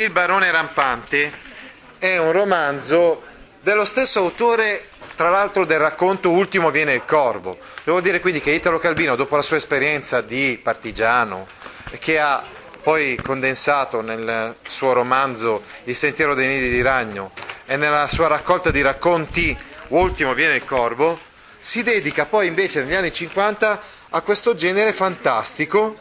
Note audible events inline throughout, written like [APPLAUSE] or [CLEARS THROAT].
Il barone rampante è un romanzo dello stesso autore, tra l'altro del racconto Ultimo viene il corvo. Devo dire quindi che Italo Calvino, dopo la sua esperienza di partigiano, che ha poi condensato nel suo romanzo Il sentiero dei nidi di ragno e nella sua raccolta di racconti Ultimo viene il corvo, si dedica poi invece negli anni 50 a questo genere fantastico.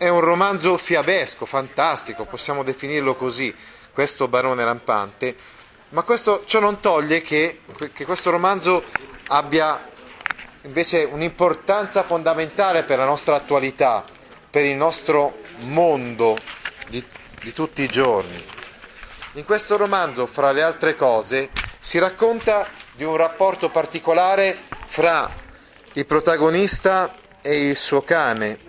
È un romanzo fiabesco, fantastico, possiamo definirlo così, questo barone rampante, ma questo, ciò non toglie che, che questo romanzo abbia invece un'importanza fondamentale per la nostra attualità, per il nostro mondo di, di tutti i giorni. In questo romanzo, fra le altre cose, si racconta di un rapporto particolare fra il protagonista e il suo cane,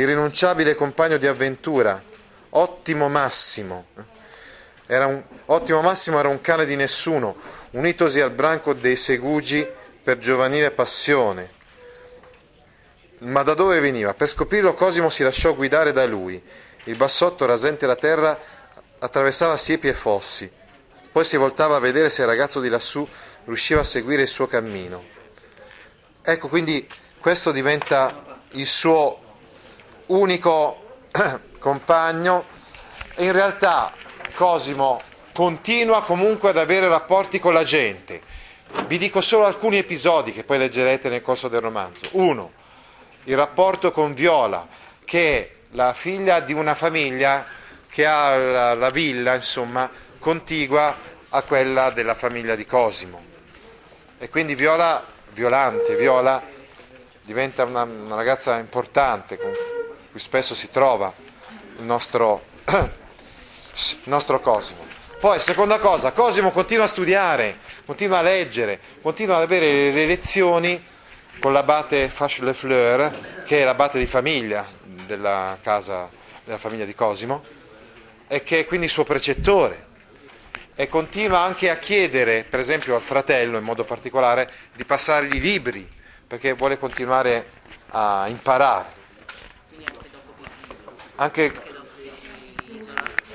irrinunciabile compagno di avventura, Ottimo Massimo. Un, Ottimo Massimo era un cane di nessuno, unitosi al branco dei segugi per giovanile passione. Ma da dove veniva? Per scoprirlo Cosimo si lasciò guidare da lui. Il bassotto, rasente la terra, attraversava siepi e fossi. Poi si voltava a vedere se il ragazzo di lassù riusciva a seguire il suo cammino. Ecco, quindi questo diventa il suo unico [CLEARS THROAT] compagno in realtà Cosimo continua comunque ad avere rapporti con la gente. Vi dico solo alcuni episodi che poi leggerete nel corso del romanzo. Uno, il rapporto con Viola, che è la figlia di una famiglia che ha la, la villa, insomma, contigua a quella della famiglia di Cosimo. E quindi Viola, Violante, Viola, diventa una, una ragazza importante, cui spesso si trova il nostro, [CLEARS THROAT] il nostro Cosimo. Poi, seconda cosa, Cosimo continua a studiare, continua a leggere, continua ad avere le lezioni con l'abate Fache Le Fleur, che è l'abate di famiglia della casa della famiglia di Cosimo, e che è quindi suo precettore. E continua anche a chiedere, per esempio al fratello in modo particolare, di passargli libri, perché vuole continuare a imparare. Anche,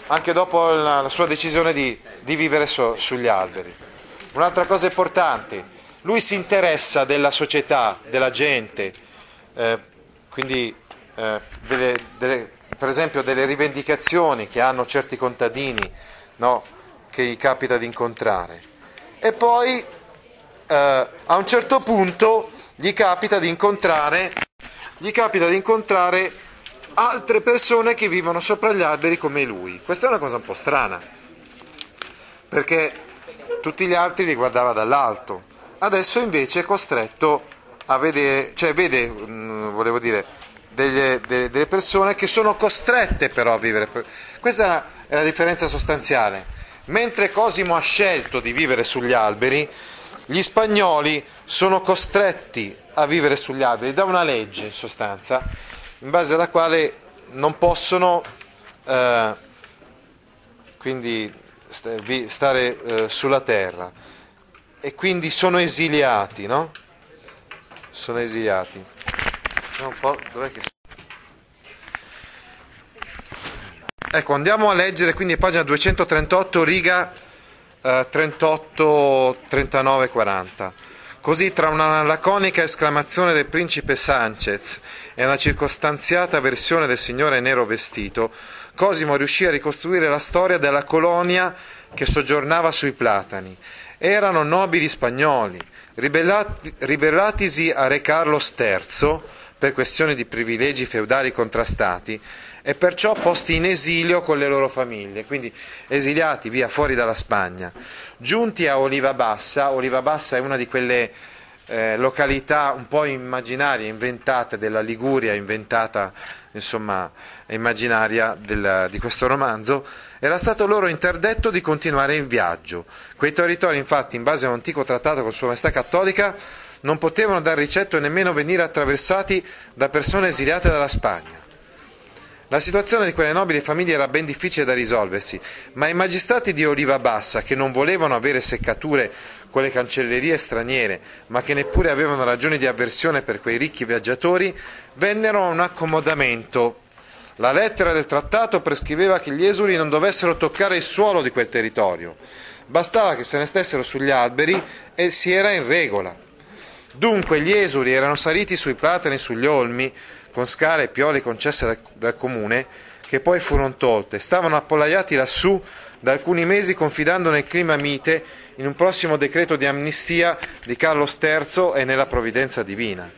anche dopo la, la, sua decisione di, di vivere so, sugli alberi. Un'altra cosa importante, lui si interessa della società, della gente, eh, quindi eh, delle, delle, per esempio delle rivendicazioni che hanno certi contadini no, che gli capita di incontrare. E poi eh, a un certo punto gli capita di incontrare, gli capita di incontrare altre persone che vivono sopra gli alberi come lui. Questa è una cosa un po' strana, perché tutti gli altri li guardava dall'alto. Adesso invece è costretto a vedere, cioè vede, mh, volevo dire, delle, delle, delle, persone che sono costrette però a vivere. Questa è la differenza sostanziale. Mentre Cosimo ha scelto di vivere sugli alberi, gli spagnoli sono costretti a vivere sugli alberi da una legge in sostanza, in base alla quale non possono eh, quindi stare eh, sulla terra e quindi sono esiliati, no? Sono esiliati. Ecco, andiamo a leggere quindi pagina 238, riga eh, 38, 39, 40. Così tra una laconica esclamazione del principe Sanchez e una circostanziata versione del signore nero vestito, Cosimo riuscì a ricostruire la storia della colonia che soggiornava sui platani. Erano nobili spagnoli, ribellati, ribellatisi a Re Carlos III per questioni di privilegi feudali contrastati e perciò posti in esilio con le loro famiglie, quindi esiliati via fuori dalla Spagna. Giunti a Oliva Bassa, Oliva Bassa è una di quelle eh, località un po' immaginaria, inventata della Liguria, inventata insomma immaginaria del, di questo romanzo, era stato loro interdetto di continuare in viaggio. Quei territori infatti, in base a un antico trattato con Sua Maestà Cattolica, non potevano dar ricetto e nemmeno venire attraversati da persone esiliate dalla Spagna. La situazione di quelle nobili famiglie era ben difficile da risolversi, ma i magistrati di Oliva Bassa, che non volevano avere seccature con le cancellerie straniere, ma che neppure avevano ragioni di avversione per quei ricchi viaggiatori, vennero a un accomodamento. La lettera del trattato prescriveva che gli esuli non dovessero toccare il suolo di quel territorio. Bastava che se ne stessero sugli alberi e si era in regola. Dunque gli esuli erano saliti sui platani e sugli olmi, con scale e piole concesse dal, dal comune, che poi furono tolte. Stavano appollaiati lassù da alcuni mesi confidando nel clima mite in un prossimo decreto di amnistia di Carlo III e nella provvidenza divina.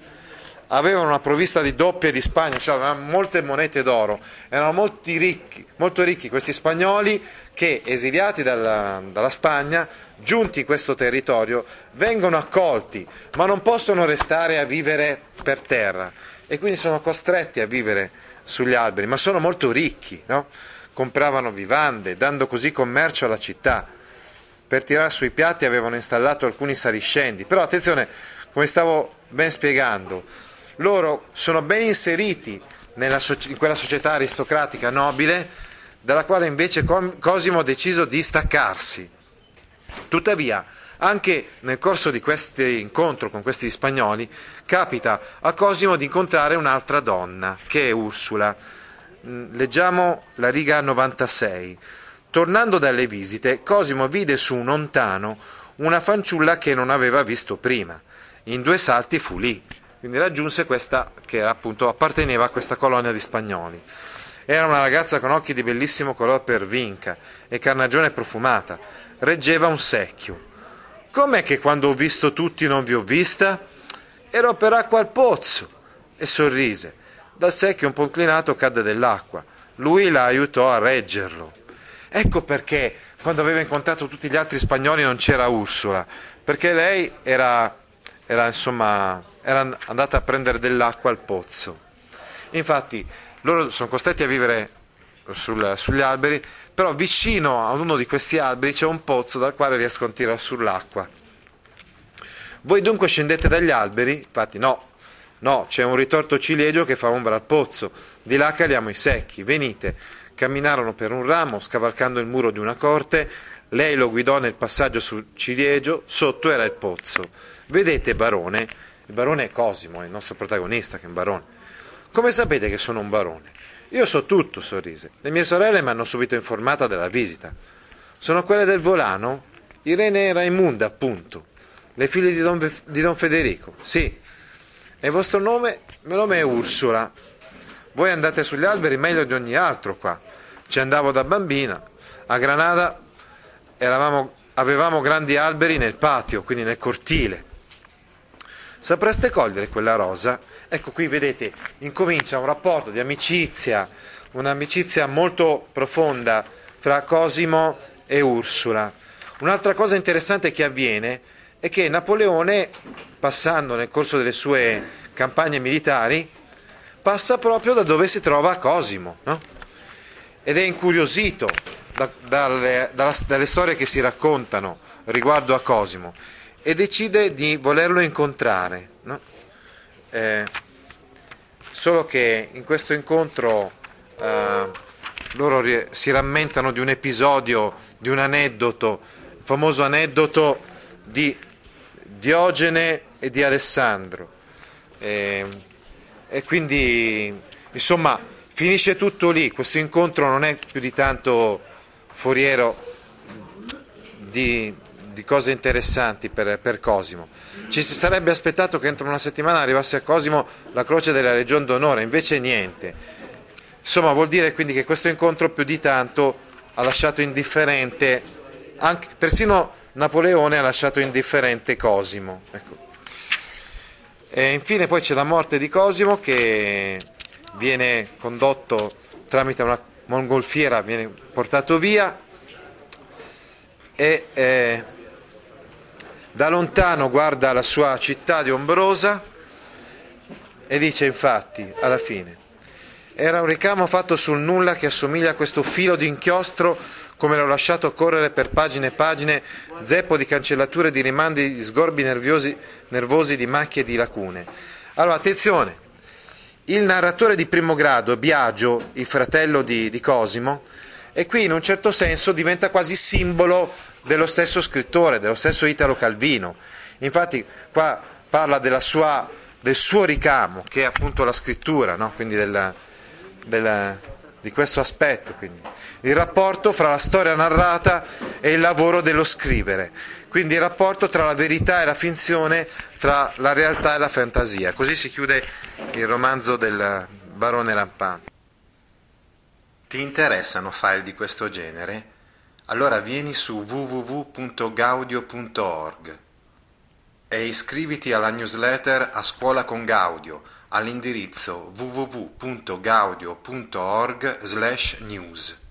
Avevano una provvista di doppie di Spagna, cioè avevano molte monete d'oro, erano ricchi, molto ricchi questi spagnoli che, esiliati dalla, dalla Spagna, giunti in questo territorio, vengono accolti, ma non possono restare a vivere per terra e quindi sono costretti a vivere sugli alberi, ma sono molto ricchi, no? compravano vivande, dando così commercio alla città. Per tirare sui piatti avevano installato alcuni saliscendi, però attenzione, come stavo ben spiegando, loro sono ben inseriti nella, in quella società aristocratica nobile, dalla quale invece Cosimo ha deciso di staccarsi. Tuttavia, anche nel corso di questo incontro con questi spagnoli, capita a Cosimo di incontrare un'altra donna, che è Ursula. Mm, leggiamo la riga 96. Tornando dalle visite, Cosimo vide su un ontano una fanciulla che non aveva visto prima. In due salti fu lì quindi raggiunse questa che appunto apparteneva a questa colonia di spagnoli. Era una ragazza con occhi di bellissimo color per vinca e carnagione profumata, reggeva un secchio. Com'è che quando ho visto tutti non vi ho vista? Ero per acqua al pozzo e sorrise. Dal secchio un po' inclinato cadde dell'acqua. Lui la aiutò a reggerlo. Ecco perché quando aveva incontrato tutti gli altri spagnoli non c'era Ursula, perché lei era, era insomma era andata a prendere dell'acqua al pozzo. Infatti loro sono costretti a vivere sul, sugli alberi, però vicino a uno di questi alberi c'è un pozzo dal quale riescono a tirare sull'acqua. Voi dunque scendete dagli alberi? Infatti no, no, c'è un ritorto ciliegio che fa ombra al pozzo, di là caliamo i secchi, venite. Camminarono per un ramo, scavalcando il muro di una corte, lei lo guidò nel passaggio sul ciliegio, sotto era il pozzo. Vedete, barone, il barone è Cosimo, è il nostro protagonista che è un barone. Come sapete che sono un barone? Io so tutto, sorrise. Le mie sorelle mi hanno subito informata della visita. Sono quelle del volano? Irene e Raimunda, appunto. Le figlie di Don, di Don Federico. Sì. E il vostro nome? Il mio nome è Ursula. Voi andate sugli alberi meglio di ogni altro qua. Ci andavo da bambina. A Granada eravamo, avevamo grandi alberi nel patio, quindi nel cortile. Sapreste cogliere quella rosa? Ecco qui vedete, incomincia un rapporto di amicizia, un'amicizia molto profonda fra Cosimo e Ursula. Un'altra cosa interessante che avviene è che Napoleone, passando nel corso delle sue campagne militari, passa proprio da dove si trova Cosimo, no? ed è incuriosito da, dalle, dalla, dalle storie che si raccontano riguardo a Cosimo e decide di volerlo incontrare. No? Eh, solo che in questo incontro eh, loro si rammentano di un episodio, di un aneddoto, il famoso aneddoto di Diogene e di Alessandro. Eh, e quindi, insomma, finisce tutto lì. Questo incontro non è più di tanto foriero di, di cose interessanti per, per, Cosimo. Ci si sarebbe aspettato che entro una settimana arrivasse a Cosimo la croce della Legion d'Onore, invece niente. Insomma, vuol dire quindi che questo incontro più di tanto ha lasciato indifferente, anche, persino Napoleone ha lasciato indifferente Cosimo. Ecco. E infine poi c'è la morte di Cosimo che viene condotto tramite una mongolfiera, viene portato via e eh, Da lontano guarda la sua città di ombrosa e dice infatti, alla fine, era un ricamo fatto sul nulla che assomiglia a questo filo di inchiostro come l'ho lasciato correre per pagine e pagine, zeppo di cancellature, di rimandi, di sgorbi nervosi, nervosi di macchie e di lacune. Allora, attenzione, il narratore di primo grado, Biagio, il fratello di, di Cosimo, e qui in un certo senso diventa quasi simbolo dello stesso scrittore, dello stesso Italo Calvino. Infatti qua parla sua, del suo ricamo, che è appunto la scrittura, no? quindi della, della, di questo aspetto. Quindi. Il rapporto fra la storia narrata e il lavoro dello scrivere, quindi il rapporto tra la verità e la finzione, tra la realtà e la fantasia. Così si chiude il romanzo del barone Rampante. Ti interessano file di questo genere? Allora vieni su www.gaudio.org e iscriviti alla newsletter A Scuola con Gaudio all'indirizzo www.gaudio.org/news.